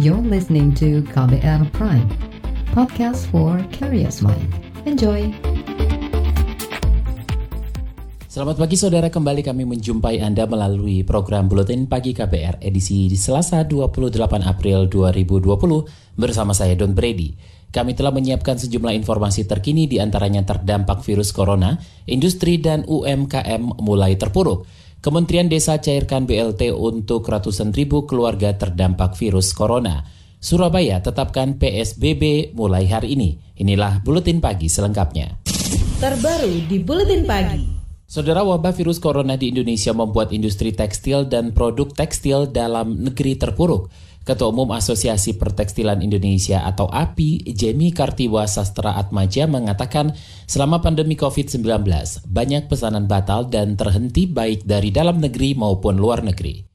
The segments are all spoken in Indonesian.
You're listening to KBR Prime, podcast for curious mind. Enjoy! Selamat pagi saudara, kembali kami menjumpai Anda melalui program Buletin Pagi KBR edisi di Selasa 28 April 2020 bersama saya Don Brady. Kami telah menyiapkan sejumlah informasi terkini di antaranya terdampak virus corona, industri dan UMKM mulai terpuruk. Kementerian Desa cairkan BLT untuk ratusan ribu keluarga terdampak virus corona. Surabaya tetapkan PSBB mulai hari ini. Inilah Buletin Pagi selengkapnya. Terbaru di Buletin Pagi. Saudara wabah virus corona di Indonesia membuat industri tekstil dan produk tekstil dalam negeri terpuruk. Ketua Umum Asosiasi Pertekstilan Indonesia atau API, Jemi Kartiwa Sastra Atmaja mengatakan selama pandemi COVID-19 banyak pesanan batal dan terhenti baik dari dalam negeri maupun luar negeri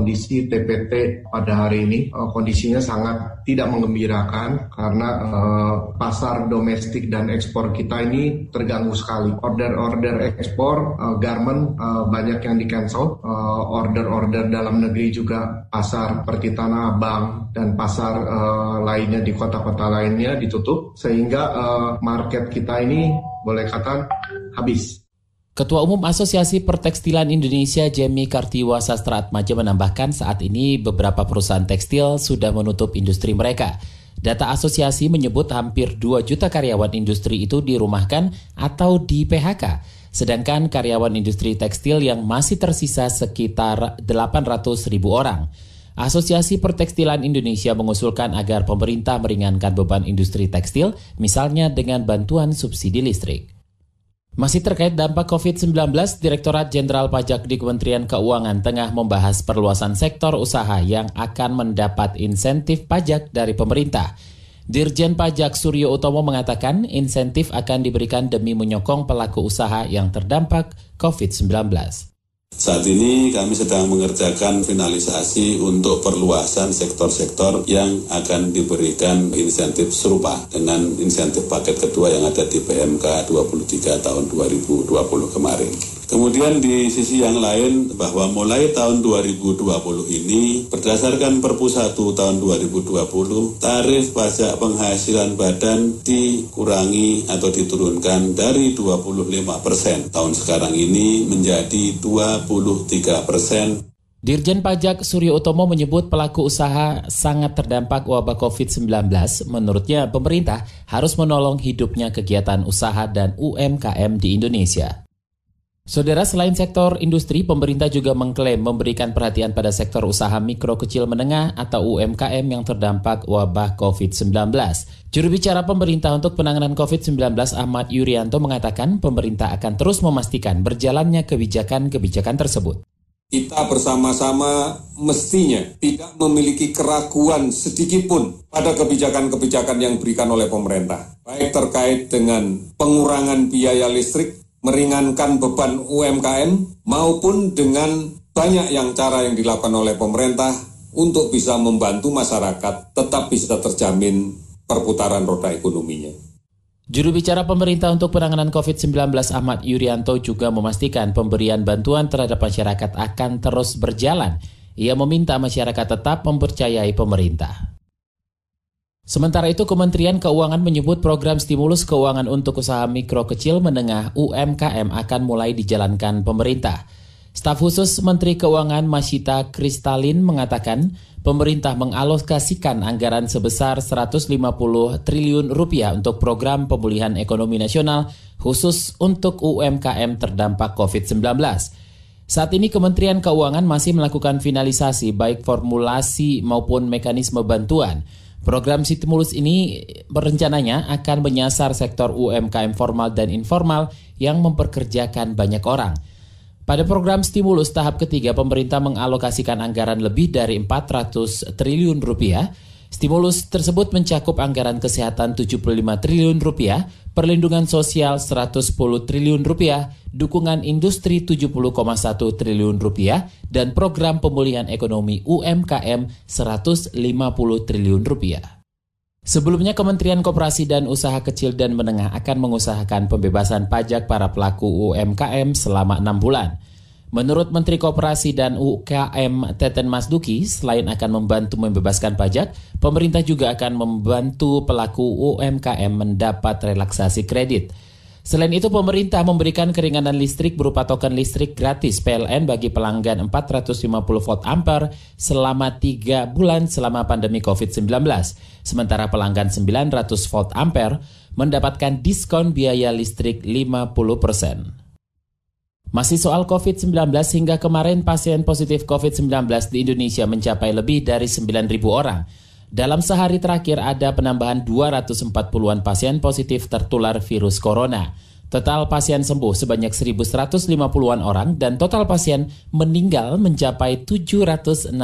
kondisi TPT pada hari ini uh, kondisinya sangat tidak mengembirakan karena uh, pasar domestik dan ekspor kita ini terganggu sekali. Order-order ekspor uh, garment banyak yang di cancel, order-order dalam negeri juga pasar seperti Tanah Abang dan pasar lainnya di kota-kota lainnya ditutup sehingga market kita ini boleh katakan habis. Ketua Umum Asosiasi Pertekstilan Indonesia Jemi Kartiwa Sastra Atmaja menambahkan saat ini beberapa perusahaan tekstil sudah menutup industri mereka. Data asosiasi menyebut hampir 2 juta karyawan industri itu dirumahkan atau di PHK. Sedangkan karyawan industri tekstil yang masih tersisa sekitar 800 ribu orang. Asosiasi Pertekstilan Indonesia mengusulkan agar pemerintah meringankan beban industri tekstil, misalnya dengan bantuan subsidi listrik. Masih terkait dampak COVID-19, Direktorat Jenderal Pajak di Kementerian Keuangan tengah membahas perluasan sektor usaha yang akan mendapat insentif pajak dari pemerintah. Dirjen Pajak Suryo Utomo mengatakan insentif akan diberikan demi menyokong pelaku usaha yang terdampak COVID-19. Saat ini kami sedang mengerjakan finalisasi untuk perluasan sektor-sektor yang akan diberikan insentif serupa dengan insentif paket kedua yang ada di PMK 23 tahun 2020 kemarin. Kemudian di sisi yang lain bahwa mulai tahun 2020 ini berdasarkan Perpu 1 tahun 2020 tarif pajak penghasilan badan dikurangi atau diturunkan dari 25 persen tahun sekarang ini menjadi 23 persen Dirjen Pajak Suryo Utomo menyebut pelaku usaha sangat terdampak wabah COVID-19. Menurutnya, pemerintah harus menolong hidupnya kegiatan usaha dan UMKM di Indonesia. Saudara, selain sektor industri, pemerintah juga mengklaim memberikan perhatian pada sektor usaha mikro kecil menengah atau UMKM yang terdampak wabah COVID-19. Juru bicara pemerintah untuk penanganan COVID-19 Ahmad Yuryanto mengatakan pemerintah akan terus memastikan berjalannya kebijakan-kebijakan tersebut. Kita bersama-sama mestinya tidak memiliki keraguan sedikitpun pada kebijakan-kebijakan yang diberikan oleh pemerintah, baik terkait dengan pengurangan biaya listrik, meringankan beban UMKM maupun dengan banyak yang cara yang dilakukan oleh pemerintah untuk bisa membantu masyarakat tetap bisa terjamin perputaran roda ekonominya. Juru bicara pemerintah untuk penanganan COVID-19 Ahmad Yuryanto juga memastikan pemberian bantuan terhadap masyarakat akan terus berjalan. Ia meminta masyarakat tetap mempercayai pemerintah. Sementara itu, Kementerian Keuangan menyebut program stimulus keuangan untuk usaha mikro kecil menengah UMKM akan mulai dijalankan pemerintah. Staf khusus Menteri Keuangan Masita Kristalin mengatakan pemerintah mengalokasikan anggaran sebesar 150 triliun rupiah untuk program pemulihan ekonomi nasional khusus untuk UMKM terdampak COVID-19. Saat ini Kementerian Keuangan masih melakukan finalisasi baik formulasi maupun mekanisme bantuan. Program stimulus ini berencananya akan menyasar sektor UMKM formal dan informal yang memperkerjakan banyak orang. Pada program stimulus tahap ketiga, pemerintah mengalokasikan anggaran lebih dari 400 triliun rupiah Stimulus tersebut mencakup anggaran kesehatan 75 triliun rupiah, perlindungan sosial 110 triliun rupiah, dukungan industri 70,1 triliun rupiah, dan program pemulihan ekonomi UMKM 150 triliun rupiah. Sebelumnya Kementerian Koperasi dan Usaha Kecil dan Menengah akan mengusahakan pembebasan pajak para pelaku UMKM selama enam bulan. Menurut Menteri Koperasi dan UKM Teten Masduki, selain akan membantu membebaskan pajak, pemerintah juga akan membantu pelaku UMKM mendapat relaksasi kredit. Selain itu, pemerintah memberikan keringanan listrik berupa token listrik gratis PLN bagi pelanggan 450 volt ampere selama 3 bulan selama pandemi COVID-19. Sementara pelanggan 900 volt ampere mendapatkan diskon biaya listrik 50 persen. Masih soal COVID-19, hingga kemarin pasien positif COVID-19 di Indonesia mencapai lebih dari 9.000 orang. Dalam sehari terakhir ada penambahan 240-an pasien positif tertular virus corona. Total pasien sembuh sebanyak 1.150-an orang dan total pasien meninggal mencapai 765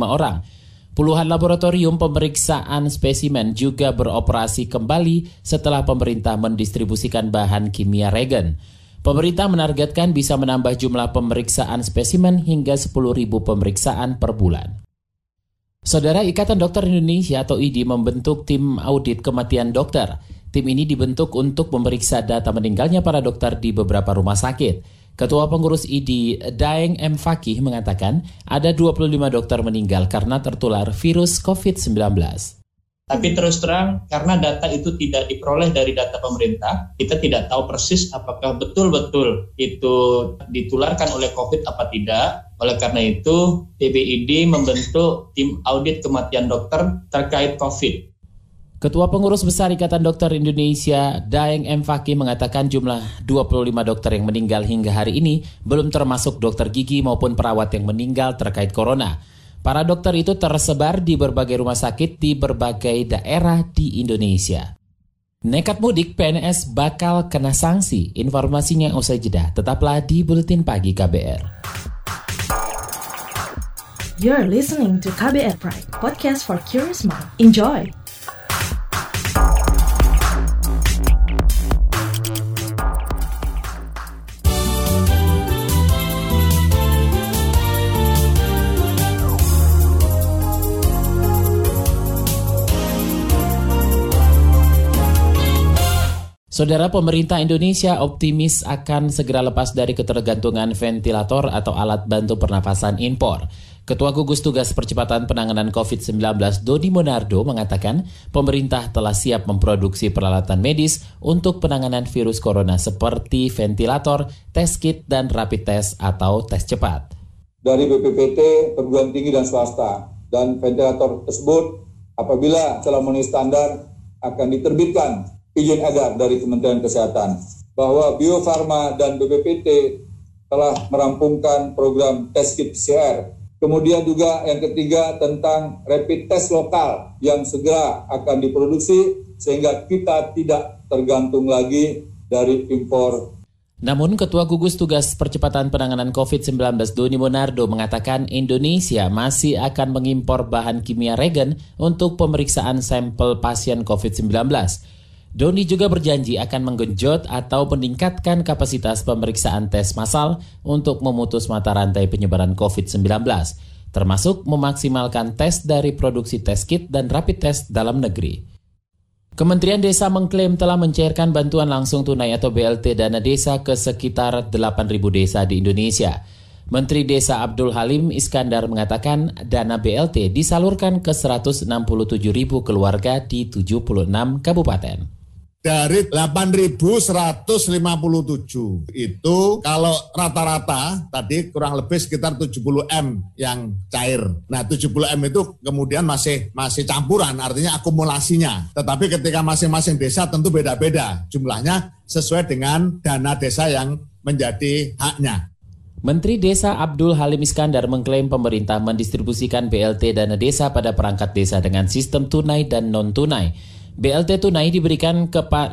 orang. Puluhan laboratorium pemeriksaan spesimen juga beroperasi kembali setelah pemerintah mendistribusikan bahan kimia regen. Pemerintah menargetkan bisa menambah jumlah pemeriksaan spesimen hingga 10.000 pemeriksaan per bulan. Saudara Ikatan Dokter Indonesia atau IDI membentuk tim audit kematian dokter. Tim ini dibentuk untuk memeriksa data meninggalnya para dokter di beberapa rumah sakit. Ketua pengurus IDI Daeng M. Fakih mengatakan ada 25 dokter meninggal karena tertular virus COVID-19. Tapi terus terang karena data itu tidak diperoleh dari data pemerintah, kita tidak tahu persis apakah betul-betul itu ditularkan oleh COVID apa tidak. Oleh karena itu, PBID membentuk tim audit kematian dokter terkait COVID. Ketua Pengurus Besar Ikatan Dokter Indonesia, Daeng M. Fakih mengatakan jumlah 25 dokter yang meninggal hingga hari ini belum termasuk dokter gigi maupun perawat yang meninggal terkait corona. Para dokter itu tersebar di berbagai rumah sakit di berbagai daerah di Indonesia. Nekat mudik PNS bakal kena sanksi. Informasinya usai jeda. Tetaplah di Buletin Pagi KBR. You're listening to KBR Pride, podcast for curious mind. Enjoy! Saudara pemerintah Indonesia optimis akan segera lepas dari ketergantungan ventilator atau alat bantu pernafasan impor. Ketua Gugus Tugas Percepatan Penanganan COVID-19 Dodi Monardo mengatakan pemerintah telah siap memproduksi peralatan medis untuk penanganan virus corona seperti ventilator, tes kit, dan rapid test atau tes cepat. Dari BPPT, perguruan tinggi dan swasta, dan ventilator tersebut apabila telah memenuhi standar akan diterbitkan izin edar dari Kementerian Kesehatan bahwa Bio Farma dan BPPT telah merampungkan program tes kit PCR. Kemudian juga yang ketiga tentang rapid test lokal yang segera akan diproduksi sehingga kita tidak tergantung lagi dari impor namun Ketua Gugus Tugas Percepatan Penanganan COVID-19 Doni Monardo mengatakan Indonesia masih akan mengimpor bahan kimia regen untuk pemeriksaan sampel pasien COVID-19. Doni juga berjanji akan menggenjot atau meningkatkan kapasitas pemeriksaan tes massal untuk memutus mata rantai penyebaran COVID-19, termasuk memaksimalkan tes dari produksi tes kit dan rapid test dalam negeri. Kementerian Desa mengklaim telah mencairkan bantuan langsung tunai atau BLT dana desa ke sekitar 8.000 desa di Indonesia. Menteri Desa Abdul Halim Iskandar mengatakan dana BLT disalurkan ke 167.000 keluarga di 76 kabupaten dari 8.157 itu kalau rata-rata tadi kurang lebih sekitar 70 M yang cair. Nah 70 M itu kemudian masih masih campuran artinya akumulasinya. Tetapi ketika masing-masing desa tentu beda-beda jumlahnya sesuai dengan dana desa yang menjadi haknya. Menteri Desa Abdul Halim Iskandar mengklaim pemerintah mendistribusikan BLT dana desa pada perangkat desa dengan sistem tunai dan non-tunai BLT tunai diberikan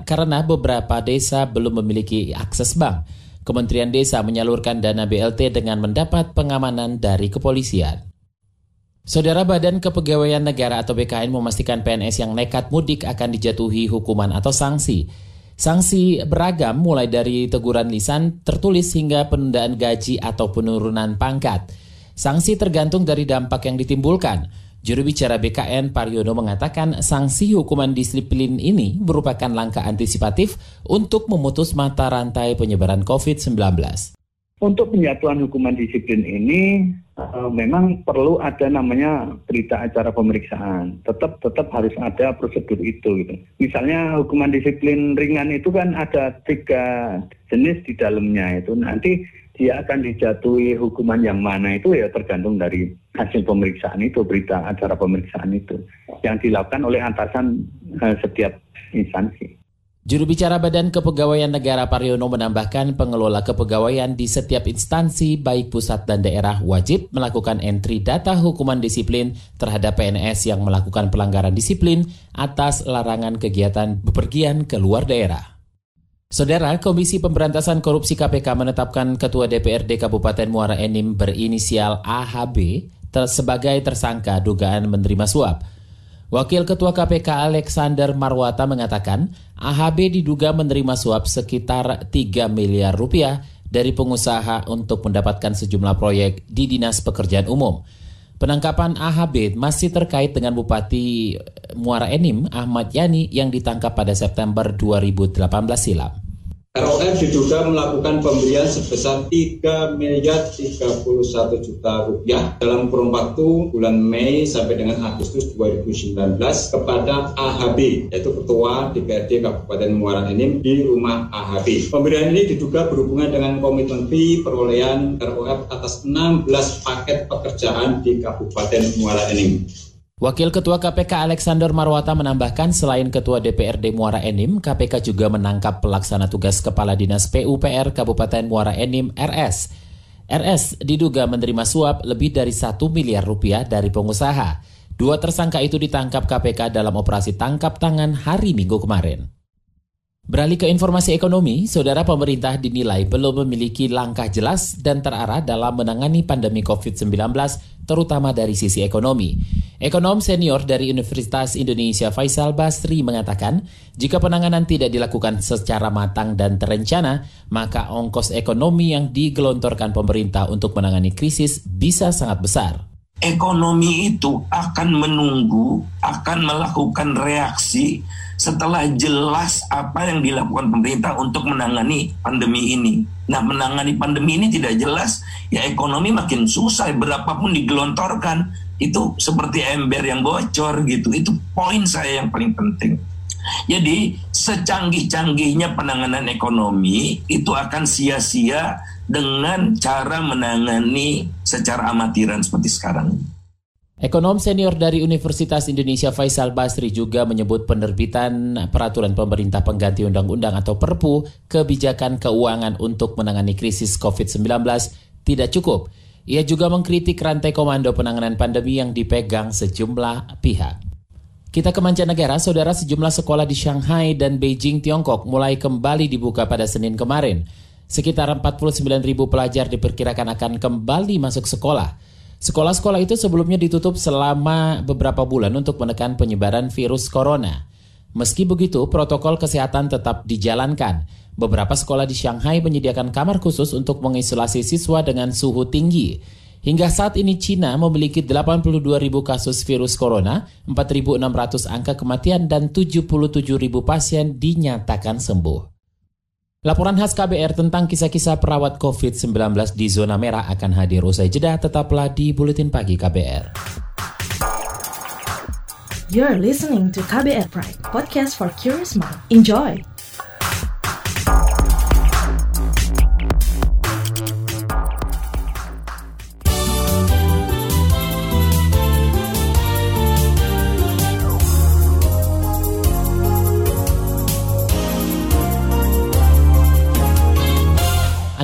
karena beberapa desa belum memiliki akses bank. Kementerian Desa menyalurkan dana BLT dengan mendapat pengamanan dari kepolisian. Saudara Badan Kepegawaian Negara atau BKN memastikan PNS yang nekat mudik akan dijatuhi hukuman atau sanksi. Sanksi beragam mulai dari teguran lisan, tertulis hingga penundaan gaji atau penurunan pangkat. Sanksi tergantung dari dampak yang ditimbulkan. Juru bicara BKN Pariono mengatakan sanksi hukuman disiplin ini merupakan langkah antisipatif untuk memutus mata rantai penyebaran COVID-19. Untuk penyatuan hukuman disiplin ini uh, memang perlu ada namanya berita acara pemeriksaan. Tetap tetap harus ada prosedur itu gitu. Misalnya hukuman disiplin ringan itu kan ada tiga jenis di dalamnya itu. Nanti dia akan dijatuhi hukuman yang mana itu ya tergantung dari hasil pemeriksaan itu, berita acara pemeriksaan itu yang dilakukan oleh atasan uh, setiap instansi. Juru bicara Badan Kepegawaian Negara Pariono menambahkan pengelola kepegawaian di setiap instansi baik pusat dan daerah wajib melakukan entry data hukuman disiplin terhadap PNS yang melakukan pelanggaran disiplin atas larangan kegiatan bepergian ke luar daerah. Saudara, Komisi Pemberantasan Korupsi KPK menetapkan Ketua DPRD Kabupaten Muara Enim berinisial AHB sebagai tersangka dugaan menerima suap. Wakil Ketua KPK Alexander Marwata mengatakan AHB diduga menerima suap sekitar 3 miliar rupiah dari pengusaha untuk mendapatkan sejumlah proyek di Dinas Pekerjaan Umum. Penangkapan AHB masih terkait dengan Bupati Muara Enim Ahmad Yani yang ditangkap pada September 2018 silam. ROF diduga melakukan pembelian sebesar 3 miliar 31 juta rupiah dalam kurun waktu bulan Mei sampai dengan Agustus 2019 kepada AHB yaitu Ketua DPRD Kabupaten Muara Enim di rumah AHB. Pemberian ini diduga berhubungan dengan komitmen fee perolehan ROF atas 16 paket pekerjaan di Kabupaten Muara Enim. Wakil Ketua KPK Alexander Marwata menambahkan selain Ketua DPRD Muara Enim, KPK juga menangkap pelaksana tugas Kepala Dinas PUPR Kabupaten Muara Enim RS. RS diduga menerima suap lebih dari satu miliar rupiah dari pengusaha. Dua tersangka itu ditangkap KPK dalam operasi tangkap tangan hari Minggu kemarin. Beralih ke informasi ekonomi, saudara pemerintah dinilai belum memiliki langkah jelas dan terarah dalam menangani pandemi COVID-19, terutama dari sisi ekonomi. Ekonom senior dari Universitas Indonesia Faisal Basri mengatakan, jika penanganan tidak dilakukan secara matang dan terencana, maka ongkos ekonomi yang digelontorkan pemerintah untuk menangani krisis bisa sangat besar ekonomi itu akan menunggu, akan melakukan reaksi setelah jelas apa yang dilakukan pemerintah untuk menangani pandemi ini. Nah, menangani pandemi ini tidak jelas, ya ekonomi makin susah, berapapun digelontorkan, itu seperti ember yang bocor gitu. Itu poin saya yang paling penting. Jadi, secanggih-canggihnya penanganan ekonomi itu akan sia-sia dengan cara menangani secara amatiran seperti sekarang. Ekonom senior dari Universitas Indonesia Faisal Basri juga menyebut penerbitan peraturan pemerintah pengganti undang-undang atau Perpu kebijakan keuangan untuk menangani krisis COVID-19 tidak cukup. Ia juga mengkritik rantai komando penanganan pandemi yang dipegang sejumlah pihak. Kita ke mancanegara, saudara sejumlah sekolah di Shanghai dan Beijing, Tiongkok mulai kembali dibuka pada Senin kemarin. Sekitar 49 ribu pelajar diperkirakan akan kembali masuk sekolah. Sekolah-sekolah itu sebelumnya ditutup selama beberapa bulan untuk menekan penyebaran virus corona. Meski begitu, protokol kesehatan tetap dijalankan. Beberapa sekolah di Shanghai menyediakan kamar khusus untuk mengisolasi siswa dengan suhu tinggi. Hingga saat ini Cina memiliki 82 ribu kasus virus corona, 4.600 angka kematian, dan 77 ribu pasien dinyatakan sembuh. Laporan khas KBR tentang kisah-kisah perawat COVID-19 di zona merah akan hadir usai jeda. Tetaplah di Buletin Pagi KBR. You're listening to KBR Pride, podcast for curious mind. Enjoy!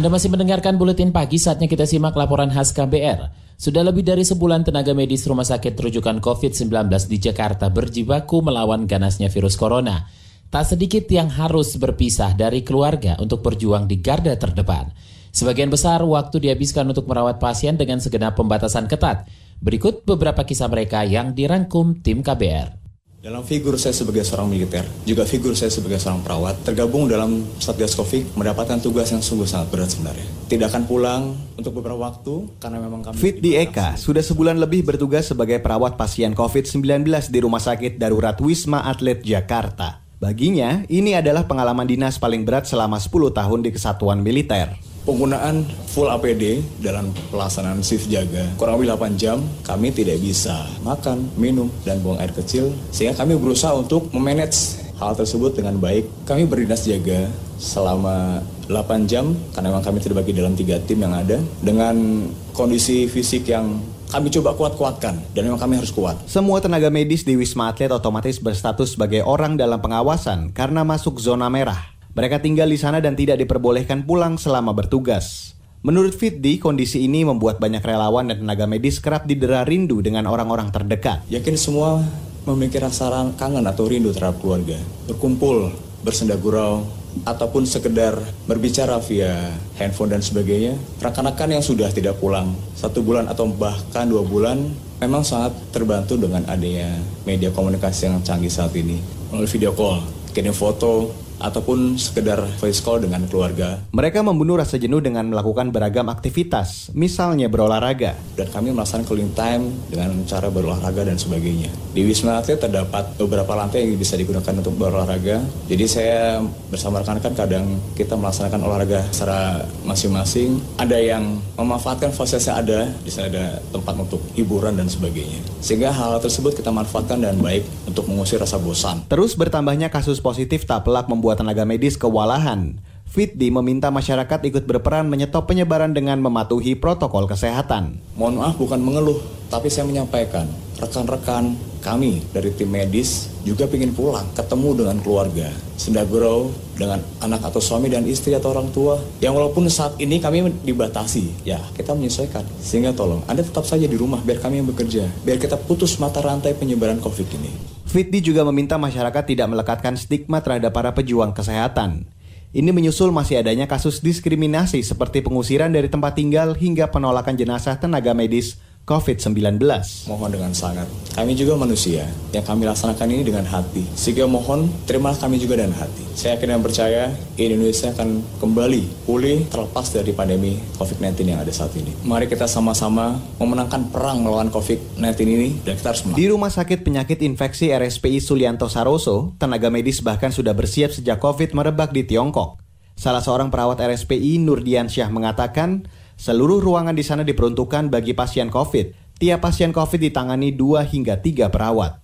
Anda masih mendengarkan buletin pagi saatnya kita simak laporan khas KBR. Sudah lebih dari sebulan tenaga medis rumah sakit rujukan COVID-19 di Jakarta berjibaku melawan ganasnya virus corona. Tak sedikit yang harus berpisah dari keluarga untuk berjuang di garda terdepan. Sebagian besar waktu dihabiskan untuk merawat pasien dengan segenap pembatasan ketat. Berikut beberapa kisah mereka yang dirangkum tim KBR. Dalam figur saya sebagai seorang militer, juga figur saya sebagai seorang perawat, tergabung dalam Satgas Covid mendapatkan tugas yang sungguh sangat berat sebenarnya. Tidak akan pulang untuk beberapa waktu karena memang kami... Fit di Eka sudah sebulan lebih bertugas sebagai perawat pasien COVID-19 di Rumah Sakit Darurat Wisma Atlet Jakarta. Baginya, ini adalah pengalaman dinas paling berat selama 10 tahun di kesatuan militer. Penggunaan full APD dalam pelaksanaan shift jaga kurang lebih 8 jam kami tidak bisa makan, minum, dan buang air kecil sehingga kami berusaha untuk memanage hal tersebut dengan baik. Kami berdinas jaga selama 8 jam karena memang kami terbagi dalam tiga tim yang ada dengan kondisi fisik yang kami coba kuat-kuatkan dan memang kami harus kuat. Semua tenaga medis di Wisma Atlet otomatis berstatus sebagai orang dalam pengawasan karena masuk zona merah. Mereka tinggal di sana dan tidak diperbolehkan pulang selama bertugas. Menurut Fitdi, kondisi ini membuat banyak relawan dan tenaga medis kerap didera rindu dengan orang-orang terdekat. Yakin semua memiliki rasa kangen atau rindu terhadap keluarga. Berkumpul, bersenda gurau, ataupun sekedar berbicara via handphone dan sebagainya. Rekan-rekan yang sudah tidak pulang satu bulan atau bahkan dua bulan memang sangat terbantu dengan adanya media komunikasi yang canggih saat ini. Melalui video call, kirim foto, ataupun sekedar voice call dengan keluarga. Mereka membunuh rasa jenuh dengan melakukan beragam aktivitas, misalnya berolahraga. Dan kami melaksanakan cooling time dengan cara berolahraga dan sebagainya. Di Wisma Atlet terdapat beberapa lantai yang bisa digunakan untuk berolahraga. Jadi saya bersama rekan-rekan kadang kita melaksanakan olahraga secara masing-masing. Ada yang memanfaatkan fasilitas yang ada, di sana ada tempat untuk hiburan dan sebagainya. Sehingga hal, -hal tersebut kita manfaatkan dan baik untuk mengusir rasa bosan. Terus bertambahnya kasus positif tak pelak membuat membuat tenaga medis kewalahan. Fitdi meminta masyarakat ikut berperan menyetop penyebaran dengan mematuhi protokol kesehatan. Mohon maaf bukan mengeluh, tapi saya menyampaikan rekan-rekan kami dari tim medis juga ingin pulang, ketemu dengan keluarga, sendagurau dengan anak atau suami dan istri atau orang tua. Yang walaupun saat ini kami dibatasi, ya kita menyesuaikan. Sehingga tolong, Anda tetap saja di rumah biar kami yang bekerja, biar kita putus mata rantai penyebaran COVID ini. Fitdi juga meminta masyarakat tidak melekatkan stigma terhadap para pejuang kesehatan. Ini menyusul masih adanya kasus diskriminasi seperti pengusiran dari tempat tinggal hingga penolakan jenazah tenaga medis COVID-19. Mohon dengan sangat. Kami juga manusia yang kami laksanakan ini dengan hati. Sehingga mohon terimalah kami juga dengan hati. Saya yakin dan percaya Indonesia akan kembali pulih terlepas dari pandemi COVID-19 yang ada saat ini. Mari kita sama-sama memenangkan perang melawan COVID-19 ini dan kita harus menang. Di Rumah Sakit Penyakit Infeksi RSPI Sulianto Saroso, tenaga medis bahkan sudah bersiap sejak COVID merebak di Tiongkok. Salah seorang perawat RSPI Nurdian Syah mengatakan, Seluruh ruangan di sana diperuntukkan bagi pasien COVID. Tiap pasien COVID ditangani dua hingga tiga perawat.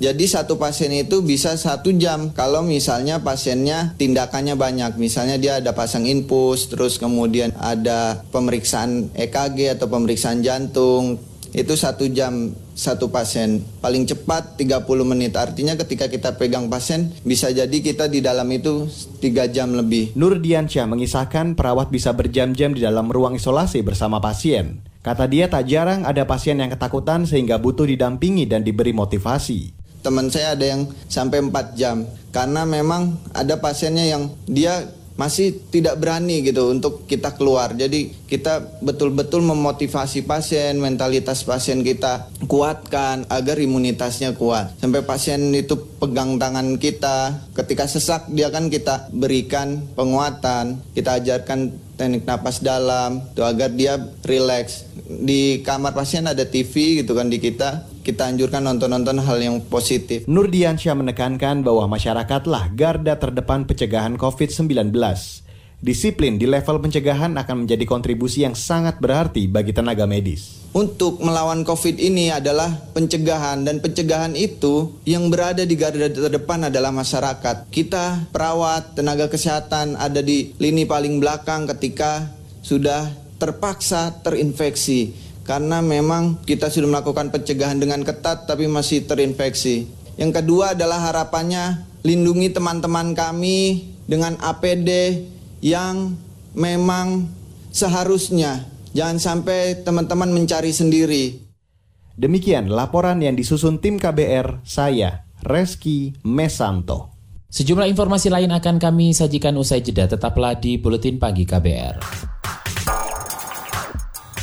Jadi satu pasien itu bisa satu jam kalau misalnya pasiennya tindakannya banyak. Misalnya dia ada pasang infus, terus kemudian ada pemeriksaan EKG atau pemeriksaan jantung, itu satu jam satu pasien. Paling cepat 30 menit. Artinya ketika kita pegang pasien bisa jadi kita di dalam itu tiga jam lebih. Nur Diansyah mengisahkan perawat bisa berjam-jam di dalam ruang isolasi bersama pasien. Kata dia tak jarang ada pasien yang ketakutan sehingga butuh didampingi dan diberi motivasi. Teman saya ada yang sampai 4 jam. Karena memang ada pasiennya yang dia masih tidak berani gitu untuk kita keluar. Jadi kita betul-betul memotivasi pasien, mentalitas pasien kita kuatkan agar imunitasnya kuat. Sampai pasien itu pegang tangan kita, ketika sesak dia kan kita berikan penguatan, kita ajarkan teknik napas dalam tuh agar dia rileks. Di kamar pasien ada TV gitu kan di kita kita anjurkan nonton-nonton hal yang positif. Nurdiansyah menekankan bahwa masyarakatlah garda terdepan pencegahan COVID-19. Disiplin di level pencegahan akan menjadi kontribusi yang sangat berarti bagi tenaga medis. Untuk melawan COVID ini adalah pencegahan dan pencegahan itu yang berada di garda terdepan adalah masyarakat. Kita perawat, tenaga kesehatan ada di lini paling belakang ketika sudah terpaksa terinfeksi karena memang kita sudah melakukan pencegahan dengan ketat tapi masih terinfeksi. Yang kedua adalah harapannya lindungi teman-teman kami dengan APD yang memang seharusnya jangan sampai teman-teman mencari sendiri. Demikian laporan yang disusun tim KBR, saya Reski Mesanto. Sejumlah informasi lain akan kami sajikan usai jeda, tetaplah di Buletin Pagi KBR.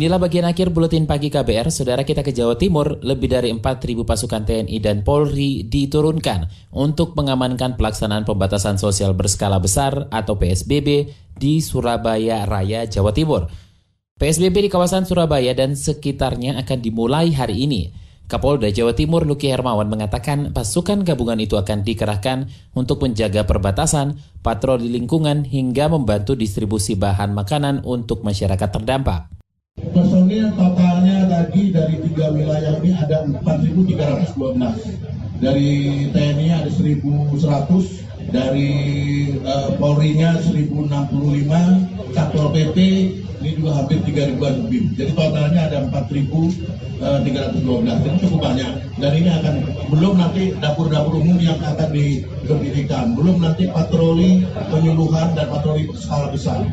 Inilah bagian akhir buletin pagi KBR. Saudara kita ke Jawa Timur, lebih dari 4.000 pasukan TNI dan Polri diturunkan untuk mengamankan pelaksanaan pembatasan sosial berskala besar atau PSBB di Surabaya Raya, Jawa Timur. PSBB di kawasan Surabaya dan sekitarnya akan dimulai hari ini. Kapolda Jawa Timur Luki Hermawan mengatakan pasukan gabungan itu akan dikerahkan untuk menjaga perbatasan, patroli lingkungan, hingga membantu distribusi bahan makanan untuk masyarakat terdampak. Personil totalnya tadi dari tiga wilayah ini ada 4.312. Dari TNI ada 1.100, dari uh, Polri-nya 1.065, Satpol PP ini juga hampir 3 ribuan lebih. Jadi totalnya ada 4.312. Jadi cukup banyak. Dan ini akan belum nanti dapur-dapur umum yang akan diberikan, belum nanti patroli penyuluhan dan patroli skala besar.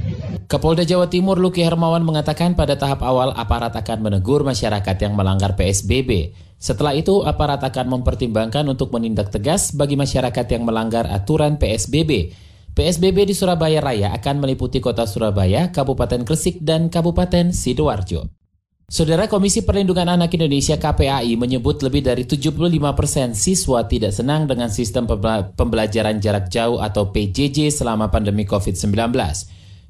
Kapolda Jawa Timur Luki Hermawan mengatakan pada tahap awal aparat akan menegur masyarakat yang melanggar PSBB. Setelah itu, aparat akan mempertimbangkan untuk menindak tegas bagi masyarakat yang melanggar aturan PSBB. PSBB di Surabaya Raya akan meliputi kota Surabaya, Kabupaten Gresik, dan Kabupaten Sidoarjo. Saudara Komisi Perlindungan Anak Indonesia KPAI menyebut lebih dari 75 persen siswa tidak senang dengan sistem pembelajaran jarak jauh atau PJJ selama pandemi COVID-19.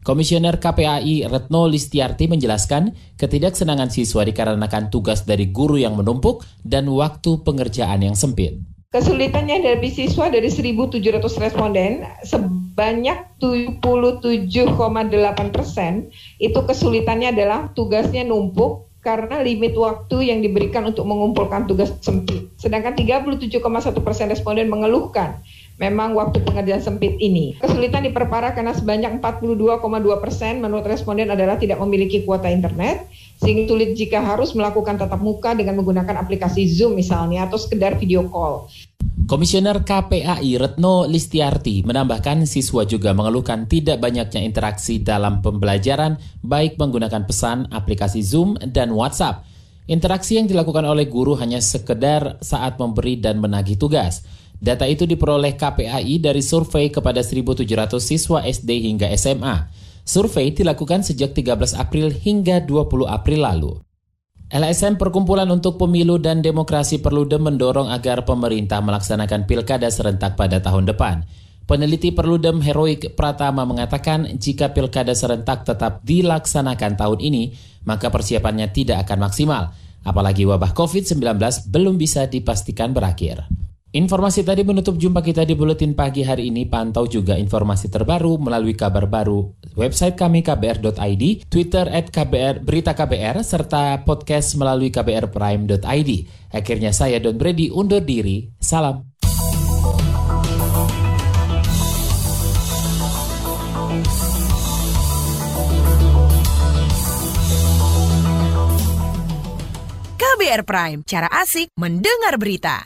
Komisioner KPAI Retno Listiarti menjelaskan ketidaksenangan siswa dikarenakan tugas dari guru yang menumpuk dan waktu pengerjaan yang sempit. Kesulitannya dari siswa dari 1.700 responden sebanyak 77,8 persen itu kesulitannya adalah tugasnya numpuk karena limit waktu yang diberikan untuk mengumpulkan tugas sempit. Sedangkan 37,1 persen responden mengeluhkan memang waktu pengerjaan sempit ini. Kesulitan diperparah karena sebanyak 42,2 persen menurut responden adalah tidak memiliki kuota internet, sehingga sulit jika harus melakukan tatap muka dengan menggunakan aplikasi Zoom misalnya atau sekedar video call. Komisioner KPAI Retno Listiarti menambahkan siswa juga mengeluhkan tidak banyaknya interaksi dalam pembelajaran baik menggunakan pesan, aplikasi Zoom, dan WhatsApp. Interaksi yang dilakukan oleh guru hanya sekedar saat memberi dan menagih tugas. Data itu diperoleh KPAI dari survei kepada 1.700 siswa SD hingga SMA. Survei dilakukan sejak 13 April hingga 20 April lalu. LSM Perkumpulan untuk Pemilu dan Demokrasi Perludem mendorong agar pemerintah melaksanakan pilkada serentak pada tahun depan. Peneliti Perludem Heroik Pratama mengatakan jika pilkada serentak tetap dilaksanakan tahun ini, maka persiapannya tidak akan maksimal. Apalagi wabah COVID-19 belum bisa dipastikan berakhir. Informasi tadi menutup jumpa kita di Buletin Pagi hari ini. Pantau juga informasi terbaru melalui kabar baru website kami kbr.id, Twitter at KBR, Berita KBR, serta podcast melalui kbrprime.id. Akhirnya saya Don Brady undur diri. Salam. KBR Prime, cara asik mendengar berita.